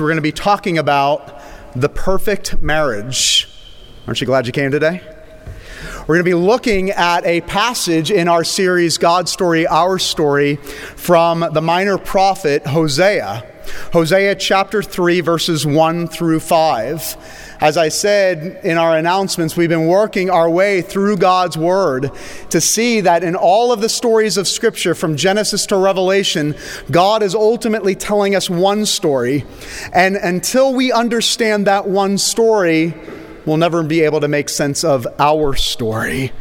We're going to be talking about the perfect marriage. Aren't you glad you came today? We're going to be looking at a passage in our series, God's Story, Our Story, from the minor prophet Hosea. Hosea chapter 3, verses 1 through 5. As I said in our announcements, we've been working our way through God's Word to see that in all of the stories of Scripture, from Genesis to Revelation, God is ultimately telling us one story. And until we understand that one story, we'll never be able to make sense of our story.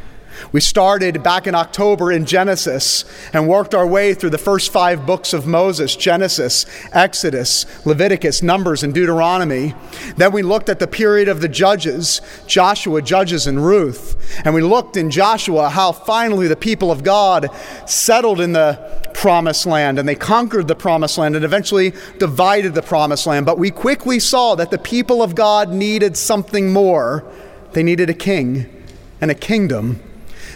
We started back in October in Genesis and worked our way through the first five books of Moses Genesis, Exodus, Leviticus, Numbers, and Deuteronomy. Then we looked at the period of the judges Joshua, Judges, and Ruth. And we looked in Joshua how finally the people of God settled in the promised land and they conquered the promised land and eventually divided the promised land. But we quickly saw that the people of God needed something more. They needed a king and a kingdom.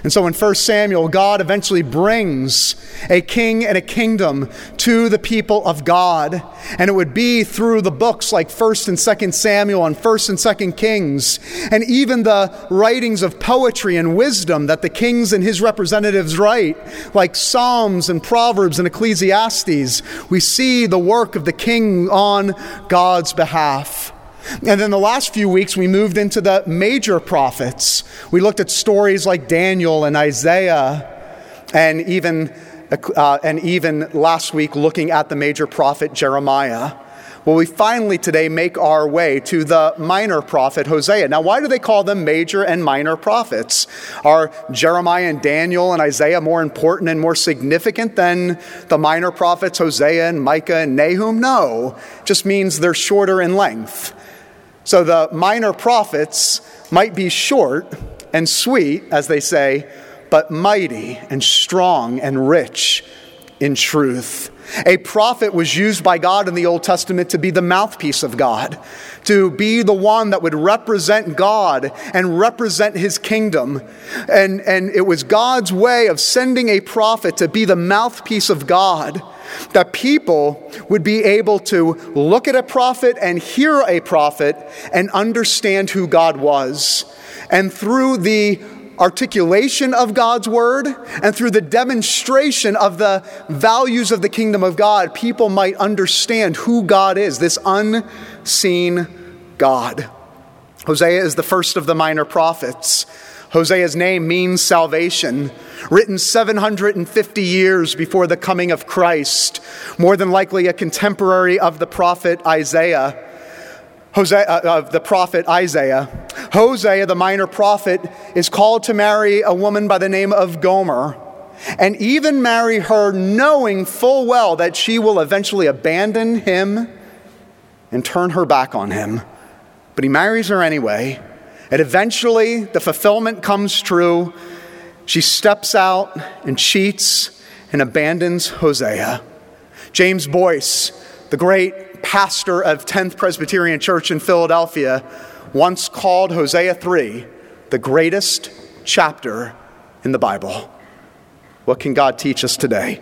And so in 1 Samuel, God eventually brings a king and a kingdom to the people of God. And it would be through the books like 1st and 2nd Samuel and 1st and 2nd Kings, and even the writings of poetry and wisdom that the kings and his representatives write, like Psalms and Proverbs and Ecclesiastes. We see the work of the king on God's behalf. And then the last few weeks, we moved into the major prophets. We looked at stories like Daniel and Isaiah, and even, uh, and even last week, looking at the major prophet Jeremiah. Well, we finally today make our way to the minor prophet Hosea. Now, why do they call them major and minor prophets? Are Jeremiah and Daniel and Isaiah more important and more significant than the minor prophets Hosea and Micah and Nahum? No, it just means they're shorter in length. So the minor prophets might be short and sweet, as they say, but mighty and strong and rich in truth. A prophet was used by God in the Old Testament to be the mouthpiece of God, to be the one that would represent God and represent his kingdom. And, and it was God's way of sending a prophet to be the mouthpiece of God that people would be able to look at a prophet and hear a prophet and understand who God was. And through the articulation of God's word and through the demonstration of the values of the kingdom of God, people might understand who God is, this unseen God. Hosea is the first of the minor prophets. Hosea's name means salvation, written 750 years before the coming of Christ, more than likely a contemporary of the prophet Isaiah. Hosea, uh, of the prophet Isaiah. Hosea, the minor prophet, is called to marry a woman by the name of Gomer, and even marry her knowing full well that she will eventually abandon him and turn her back on him. But he marries her anyway and eventually, the fulfillment comes true. She steps out and cheats and abandons Hosea. James Boice, the great pastor of 10th Presbyterian Church in Philadelphia, once called Hosea 3 the greatest chapter in the Bible. What can God teach us today?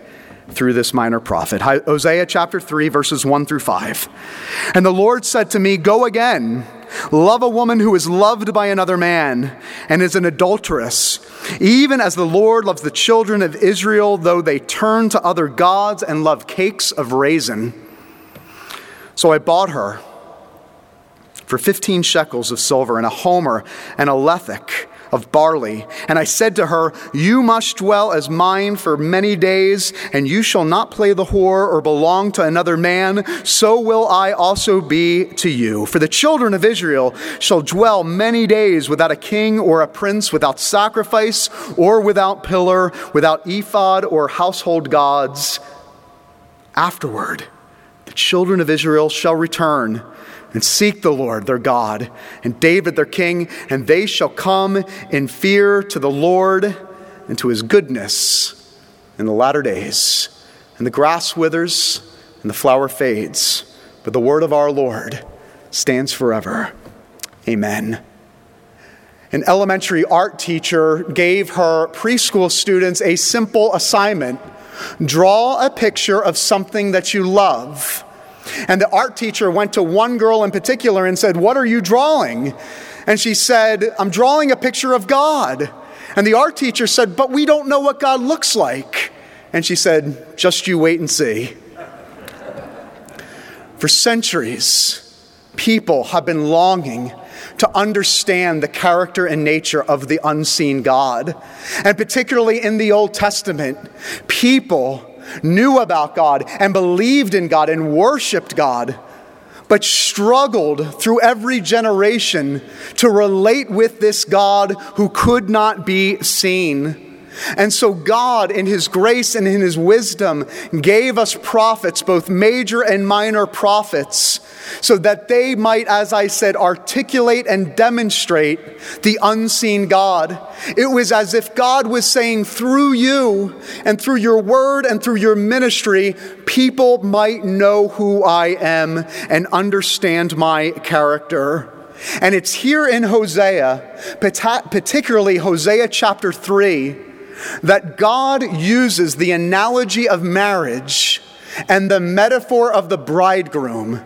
through this minor prophet. Hosea chapter 3, verses 1 through 5. And the Lord said to me, Go again, love a woman who is loved by another man and is an adulteress, even as the Lord loves the children of Israel, though they turn to other gods and love cakes of raisin. So I bought her for 15 shekels of silver and a homer and a lethech of barley. And I said to her, You must dwell as mine for many days, and you shall not play the whore or belong to another man. So will I also be to you. For the children of Israel shall dwell many days without a king or a prince, without sacrifice or without pillar, without ephod or household gods. Afterward, the children of Israel shall return and seek the Lord their God and David their king, and they shall come in fear to the Lord and to his goodness in the latter days. And the grass withers and the flower fades, but the word of our Lord stands forever. Amen. An elementary art teacher gave her preschool students a simple assignment draw a picture of something that you love And the art teacher went to one girl in particular and said, What are you drawing? And she said, I'm drawing a picture of God. And the art teacher said, But we don't know what God looks like. And she said, Just you wait and see. For centuries, people have been longing to understand the character and nature of the unseen God. And particularly in the Old Testament, people knew about God and believed in God and worshiped God, but struggled through every generation to relate with this God who could not be seen. And so, God, in His grace and in His wisdom, gave us prophets, both major and minor prophets, so that they might, as I said, articulate and demonstrate the unseen God. It was as if God was saying, through you and through your word and through your ministry, people might know who I am and understand my character. And it's here in Hosea, particularly Hosea chapter 3 that God uses the analogy of marriage and the metaphor of the bridegroom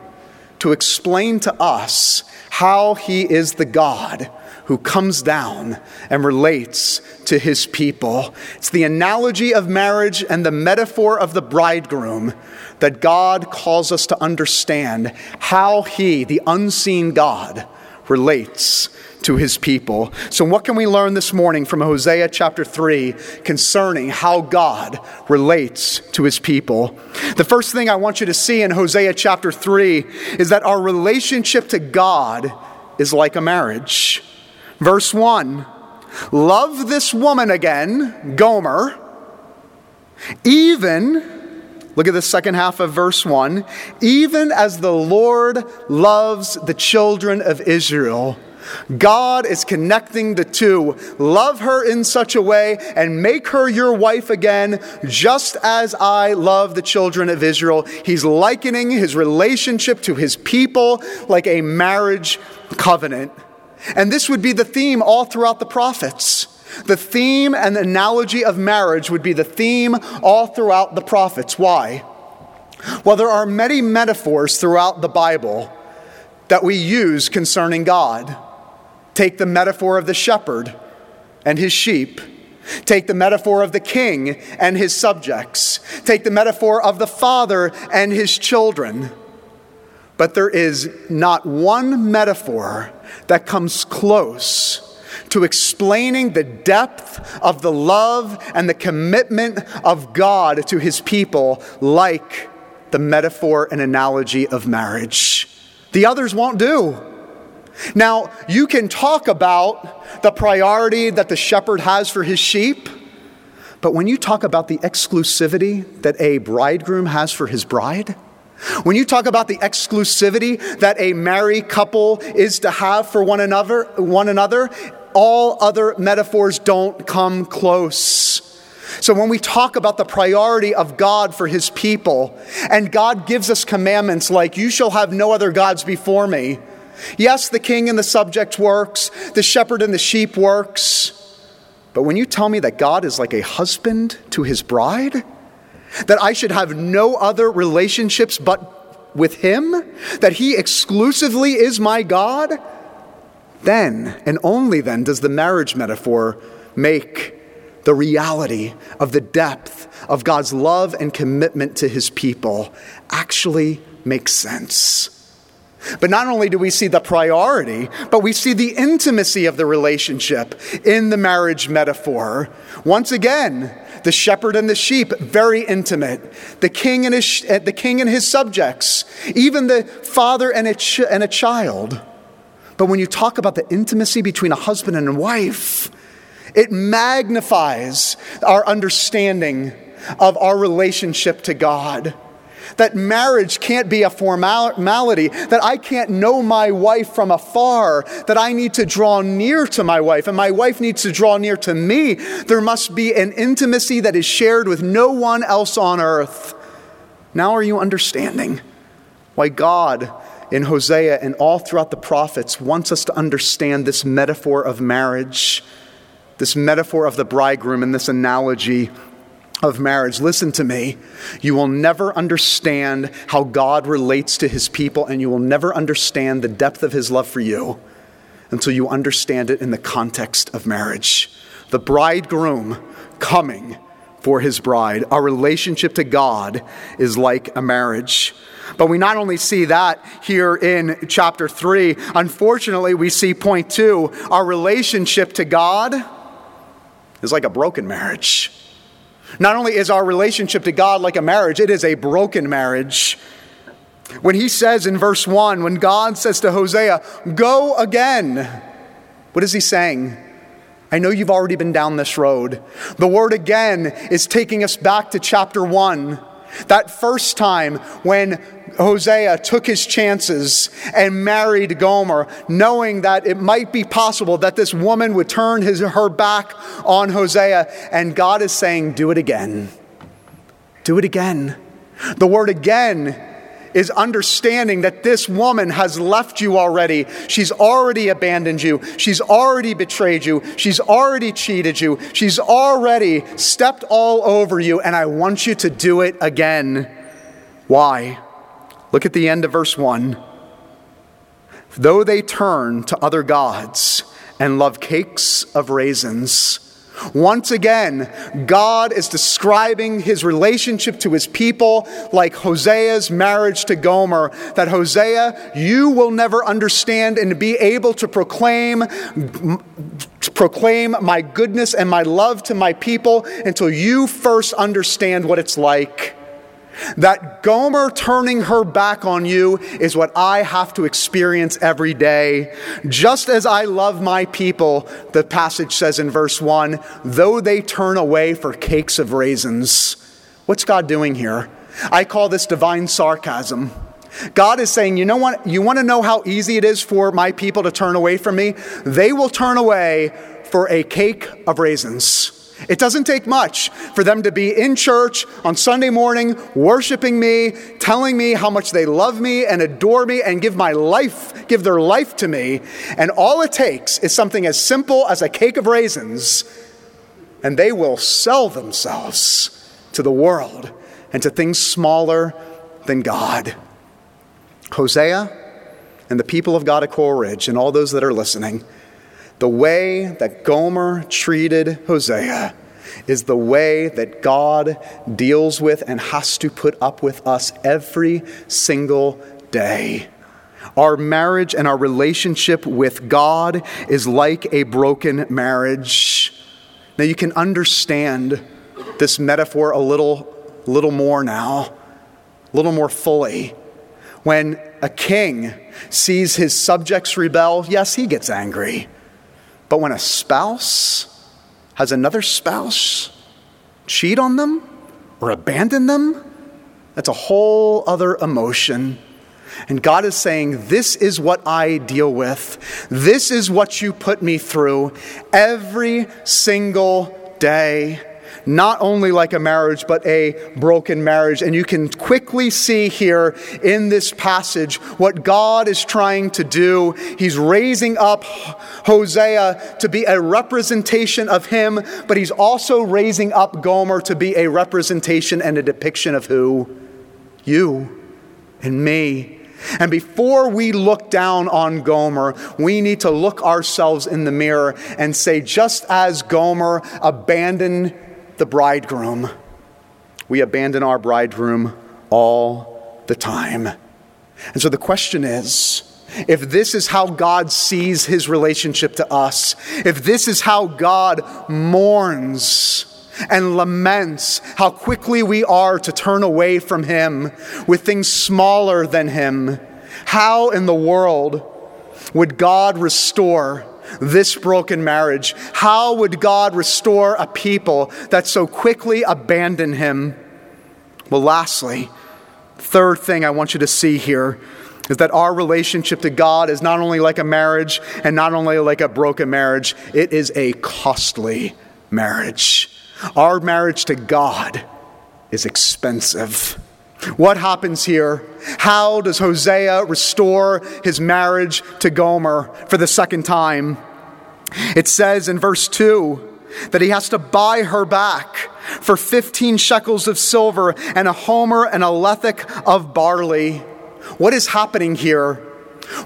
to explain to us how he is the God who comes down and relates to his people. It's the analogy of marriage and the metaphor of the bridegroom that God calls us to understand how he, the unseen God, relates to his people. So, what can we learn this morning from Hosea chapter 3 concerning how God relates to his people? The first thing I want you to see in Hosea chapter 3 is that our relationship to God is like a marriage. Verse 1 Love this woman again, Gomer, even Look at the second half of verse 1. Even as the Lord loves the children of Israel, God is connecting the two. Love her in such a way and make her your wife again, just as I love the children of Israel. He's likening his relationship to his people like a marriage covenant. And this would be the theme all throughout the prophets. The theme and the analogy of marriage would be the theme all throughout the prophets. Why? Well, there are many metaphors throughout the Bible that we use concerning God. Take the metaphor of the shepherd and his sheep. Take the metaphor of the king and his subjects. Take the metaphor of the father and his children. But there is not one metaphor that comes close to explaining the depth of the love and the commitment of God to his people like the metaphor and analogy of marriage. The others won't do. Now, you can talk about the priority that the shepherd has for his sheep, but when you talk about the exclusivity that a bridegroom has for his bride, when you talk about the exclusivity that a married couple is to have for one another, one another, all other metaphors don't come close. So, when we talk about the priority of God for his people, and God gives us commandments like, You shall have no other gods before me, Yes, the king and the subject works, the shepherd and the sheep works. But when you tell me that God is like a husband to his bride, that I should have no other relationships but with him, that he exclusively is my God, then and only then does the marriage metaphor make the reality of the depth of God's love and commitment to his people actually make sense. But not only do we see the priority, but we see the intimacy of the relationship in the marriage metaphor. Once again, the shepherd and the sheep, very intimate. The king and his, eh, the king and his subjects, even the father and a, ch- and a child. But when you talk about the intimacy between a husband and a wife, it magnifies our understanding of our relationship to God that marriage can't be a formality, that I can't know my wife from afar, that I need to draw near to my wife, and my wife needs to draw near to me. There must be an intimacy that is shared with no one else on earth. Now, are you understanding why God in Hosea and all throughout the prophets wants us to understand this metaphor of marriage, this metaphor of the bridegroom, and this analogy of marriage. Listen to me. You will never understand how God relates to his people, and you will never understand the depth of his love for you until you understand it in the context of marriage. The bridegroom coming for his bride. Our relationship to God is like a marriage. But we not only see that here in chapter 3, unfortunately, we see point two our relationship to God is like a broken marriage. Not only is our relationship to God like a marriage, it is a broken marriage. When he says in verse 1, when God says to Hosea, Go again, what is he saying? I know you've already been down this road. The word again is taking us back to chapter 1. That first time when Hosea took his chances and married Gomer, knowing that it might be possible that this woman would turn his, her back on Hosea. And God is saying, Do it again. Do it again. The word again is understanding that this woman has left you already. She's already abandoned you. She's already betrayed you. She's already cheated you. She's already stepped all over you, and I want you to do it again. Why? Look at the end of verse 1. Though they turn to other gods and love cakes of raisins, once again, God is describing his relationship to his people like Hosea's marriage to Gomer. That Hosea, you will never understand and be able to proclaim, to proclaim my goodness and my love to my people until you first understand what it's like that Gomer turning her back on you is what I have to experience every day. Just as I love my people, the passage says in verse 1 though they turn away for cakes of raisins. What's God doing here? I call this divine sarcasm. God is saying, you know what? You want to know how easy it is for my people to turn away from me? They will turn away for a cake of raisins. It doesn't take much for them to be in church on Sunday morning, worshiping me, telling me how much they love me and adore me and give my life, give their life to me. And all it takes is something as simple as a cake of raisins, and they will sell themselves to the world and to things smaller than God. Hosea and the people of God at Coral Ridge and all those that are listening the way that Gomer treated Hosea is the way that God deals with and has to put up with us every single day. Our marriage and our relationship with God is like a broken marriage. Now you can understand this metaphor a little, little more now, a little more fully. When a king sees his subjects rebel, yes, he gets angry. But when a spouse has another spouse cheat on them or abandon them, that's a whole other emotion. And God is saying, This is what I deal with. This is what you put me through every single day not only like a marriage, but a broken marriage. And you can quickly see here in this passage what God is trying to do. He's raising up Hosea to be a representation of him, but he's also raising up Gomer to be a representation and a depiction of who? You and me. And before we look down on Gomer, we need to look ourselves in the mirror and say, just as Gomer abandoned the bridegroom. We abandon our bridegroom all the time. And so the question is if this is how God sees his relationship to us, if this is how God mourns and laments how quickly we are to turn away from him with things smaller than him, how in the world would God restore? This broken marriage? How would God restore a people that so quickly abandon him? Well, lastly, third thing I want you to see here is that our relationship to God is not only like a marriage and not only like a broken marriage, it is a costly marriage. Our marriage to God is expensive. What happens here? How does Hosea restore his marriage to Gomer for the second time? It says in verse 2 that he has to buy her back for 15 shekels of silver and a homer and a lethek of barley. What is happening here?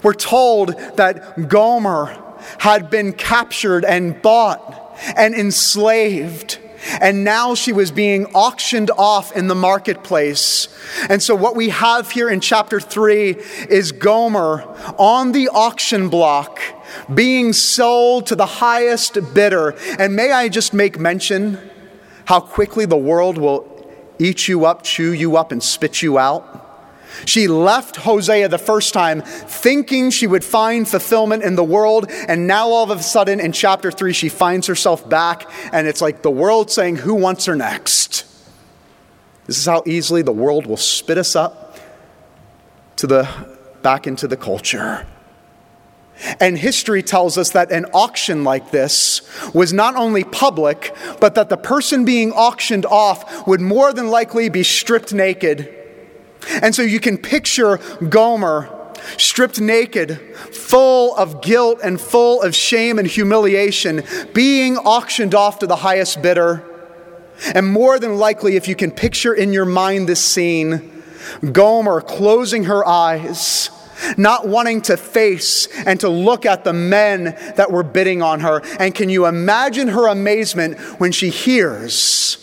We're told that Gomer had been captured and bought and enslaved. And now she was being auctioned off in the marketplace. And so, what we have here in chapter 3 is Gomer on the auction block being sold to the highest bidder. And may I just make mention how quickly the world will eat you up, chew you up, and spit you out? She left Hosea the first time thinking she would find fulfillment in the world, and now all of a sudden in chapter 3, she finds herself back, and it's like the world saying, Who wants her next? This is how easily the world will spit us up to the, back into the culture. And history tells us that an auction like this was not only public, but that the person being auctioned off would more than likely be stripped naked and so you can picture Gomer stripped naked, full of guilt and full of shame and humiliation, being auctioned off to the highest bidder. And more than likely, if you can picture in your mind this scene, Gomer closing her eyes, not wanting to face and to look at the men that were bidding on her. And can you imagine her amazement when she hears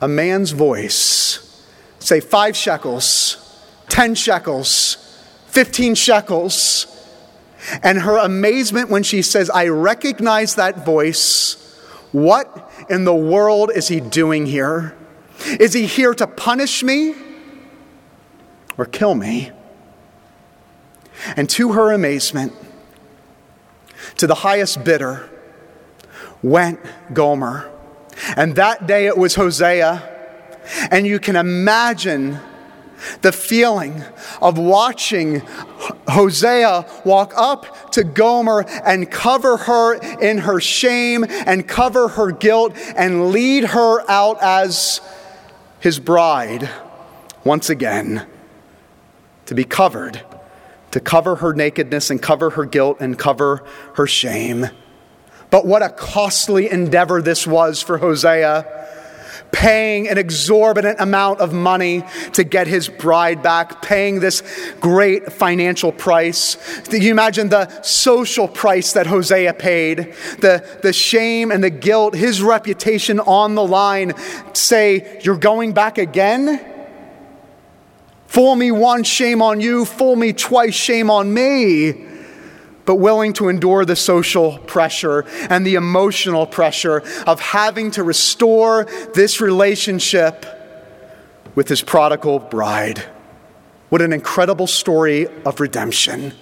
a man's voice? say five shekels, 10 shekels, 15 shekels. And her amazement when she says, I recognize that voice. What in the world is he doing here? Is he here to punish me or kill me? And to her amazement, to the highest bidder went Gomer. And that day it was Hosea and you can imagine the feeling of watching Hosea walk up to Gomer and cover her in her shame and cover her guilt and lead her out as his bride once again to be covered, to cover her nakedness and cover her guilt and cover her shame. But what a costly endeavor this was for Hosea paying an exorbitant amount of money to get his bride back, paying this great financial price. Can you imagine the social price that Hosea paid, the, the shame and the guilt, his reputation on the line? Say, You're going back again? Fool me once, shame on you. Fool me twice, shame on me but willing to endure the social pressure and the emotional pressure of having to restore this relationship with his prodigal bride. What an incredible story of redemption.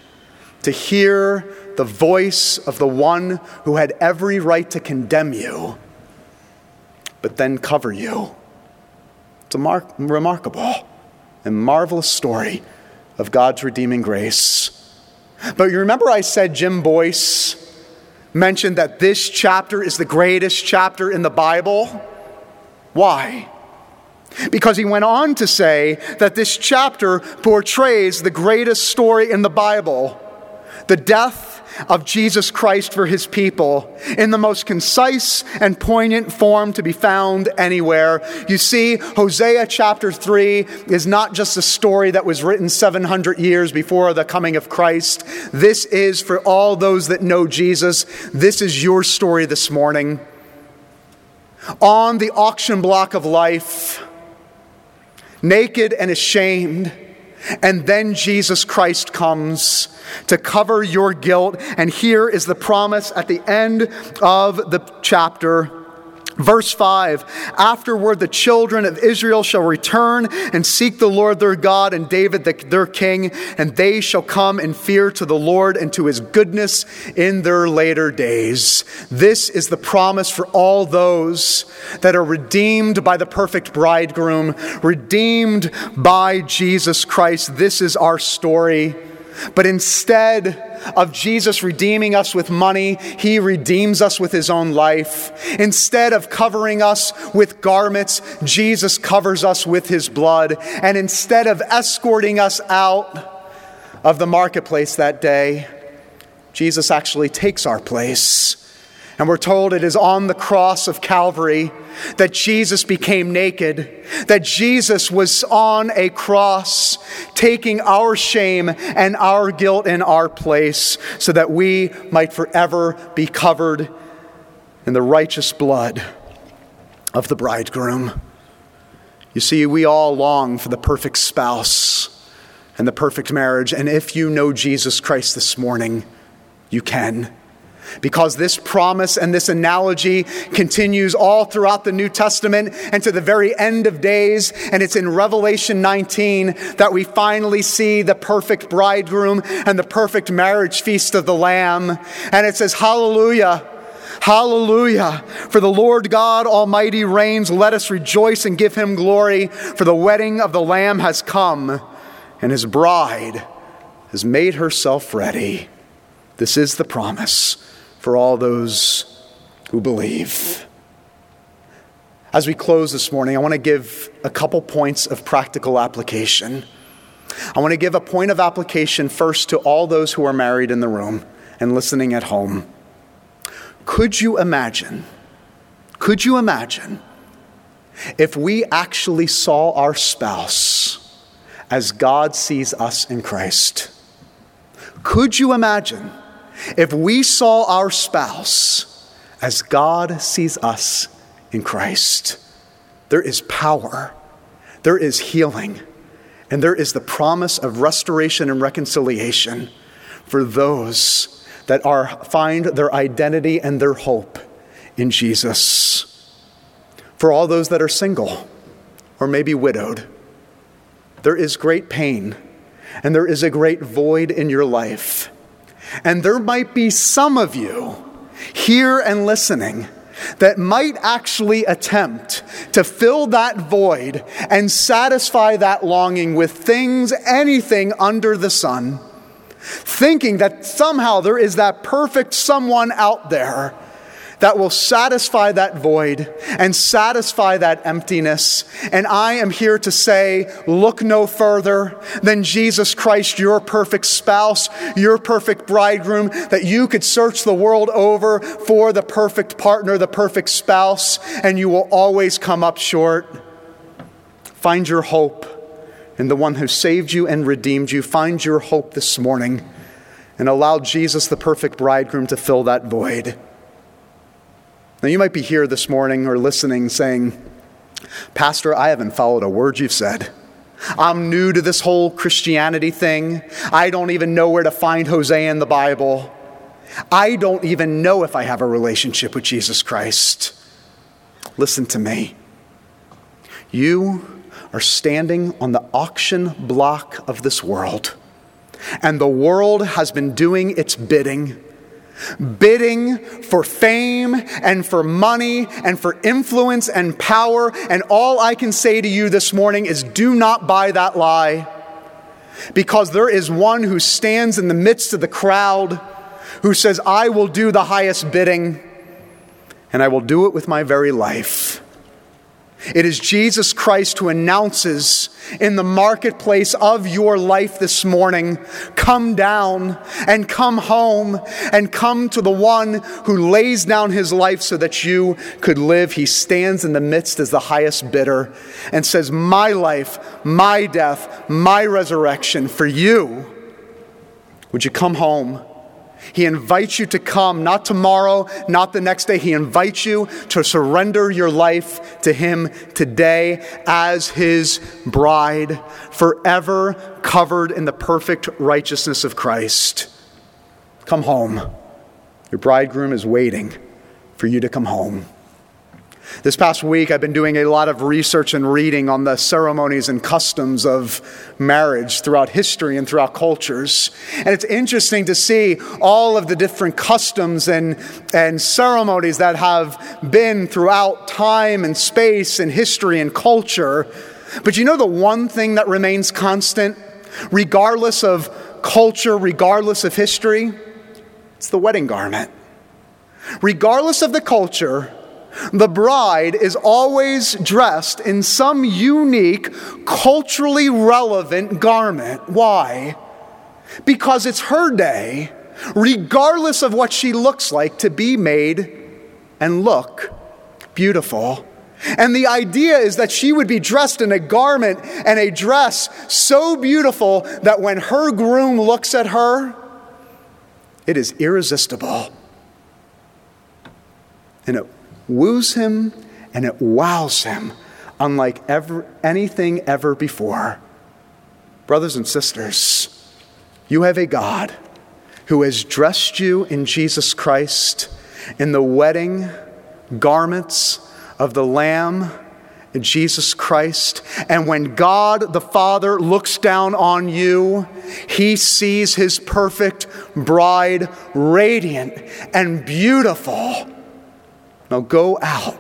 To hear the voice of the one who had every right to condemn you, but then cover you. It's mar- remarkable and marvelous story of God's redeeming grace. But you remember I said Jim Boice mentioned that this chapter is the greatest chapter in the Bible? Why? Because he went on to say that this chapter portrays the greatest story in the Bible the death of Jesus Christ for his people in the most concise and poignant form to be found anywhere. You see, Hosea chapter 3 is not just a story that was written 700 years before the coming of Christ. This is for all those that know Jesus. This is your story this morning. On the auction block of life, naked and ashamed, and then Jesus Christ comes to cover your guilt. And here is the promise at the end of the chapter Verse 5 Afterward, the children of Israel shall return and seek the Lord their God and David the, their king, and they shall come in fear to the Lord and to his goodness in their later days. This is the promise for all those that are redeemed by the perfect bridegroom, redeemed by Jesus Christ. This is our story. But instead of Jesus redeeming us with money, he redeems us with his own life. Instead of covering us with garments, Jesus covers us with his blood. And instead of escorting us out of the marketplace that day, Jesus actually takes our place And we're told it is on the cross of Calvary that Jesus became naked, that Jesus was on a cross taking our shame and our guilt in our place so that we might forever be covered in the righteous blood of the bridegroom. You see, we all long for the perfect spouse and the perfect marriage. And if you know Jesus Christ this morning, you can because this promise and this analogy continues all throughout the New Testament and to the very end of days. And it's in Revelation 19 that we finally see the perfect bridegroom and the perfect marriage feast of the Lamb. And it says, Hallelujah. Hallelujah. For the Lord God Almighty reigns. Let us rejoice and give him glory. For the wedding of the Lamb has come, and his bride has made herself ready. This is the promise for all those who believe. As we close this morning, I want to give a couple points of practical application. I want to give a point of application first to all those who are married in the room and listening at home. Could you imagine? Could you imagine if we actually saw our spouse as God sees us in Christ? Could you imagine if we saw our spouse as God sees us in Christ, there is power, there is healing, and there is the promise of restoration and reconciliation for those that are, find their identity and their hope in Jesus. For all those that are single or maybe widowed, there is great pain and there is a great void in your life. And there might be some of you here and listening that might actually attempt to fill that void and satisfy that longing with things, anything under the sun, thinking that somehow there is that perfect someone out there that will satisfy that void and satisfy that emptiness. And I am here to say, look no further than Jesus Christ, your perfect spouse, your perfect bridegroom, that you could search the world over for the perfect partner, the perfect spouse, and you will always come up short. Find your hope in the one who saved you and redeemed you. Find your hope this morning and allow Jesus, the perfect bridegroom, to fill that void. Now, you might be here this morning or listening saying, Pastor, I haven't followed a word you've said. I'm new to this whole Christianity thing. I don't even know where to find Hosea in the Bible. I don't even know if I have a relationship with Jesus Christ. Listen to me. You are standing on the auction block of this world, and the world has been doing its bidding bidding for fame and for money and for influence and power. And all I can say to you this morning is do not buy that lie. Because there is one who stands in the midst of the crowd who says, I will do the highest bidding and I will do it with my very life. It is Jesus Christ who announces in the marketplace of your life this morning come down and come home and come to the one who lays down his life so that you could live. He stands in the midst as the highest bidder and says, My life, my death, my resurrection for you. Would you come home? He invites you to come, not tomorrow, not the next day. He invites you to surrender your life to Him today as His bride, forever covered in the perfect righteousness of Christ. Come home. Your bridegroom is waiting for you to come home. This past week, I've been doing a lot of research and reading on the ceremonies and customs of marriage throughout history and throughout cultures. And it's interesting to see all of the different customs and, and ceremonies that have been throughout time and space and history and culture. But you know the one thing that remains constant, regardless of culture, regardless of history? It's the wedding garment. Regardless of the culture, the bride is always dressed in some unique, culturally relevant garment. Why? Because it's her day, regardless of what she looks like, to be made and look beautiful. And the idea is that she would be dressed in a garment and a dress so beautiful that when her groom looks at her, it is irresistible. And it woos him and it wows him unlike ever, anything ever before. Brothers and sisters, you have a God who has dressed you in Jesus Christ in the wedding garments of the Lamb, Jesus Christ. And when God the Father looks down on you, he sees his perfect bride, radiant and beautiful. Now go out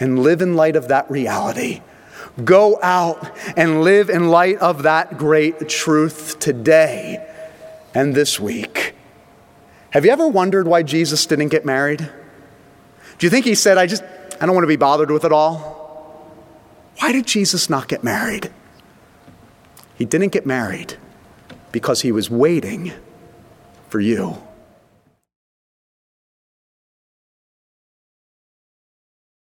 and live in light of that reality. Go out and live in light of that great truth today and this week. Have you ever wondered why Jesus didn't get married? Do you think he said, I just, I don't want to be bothered with it all? Why did Jesus not get married? He didn't get married because he was waiting for you.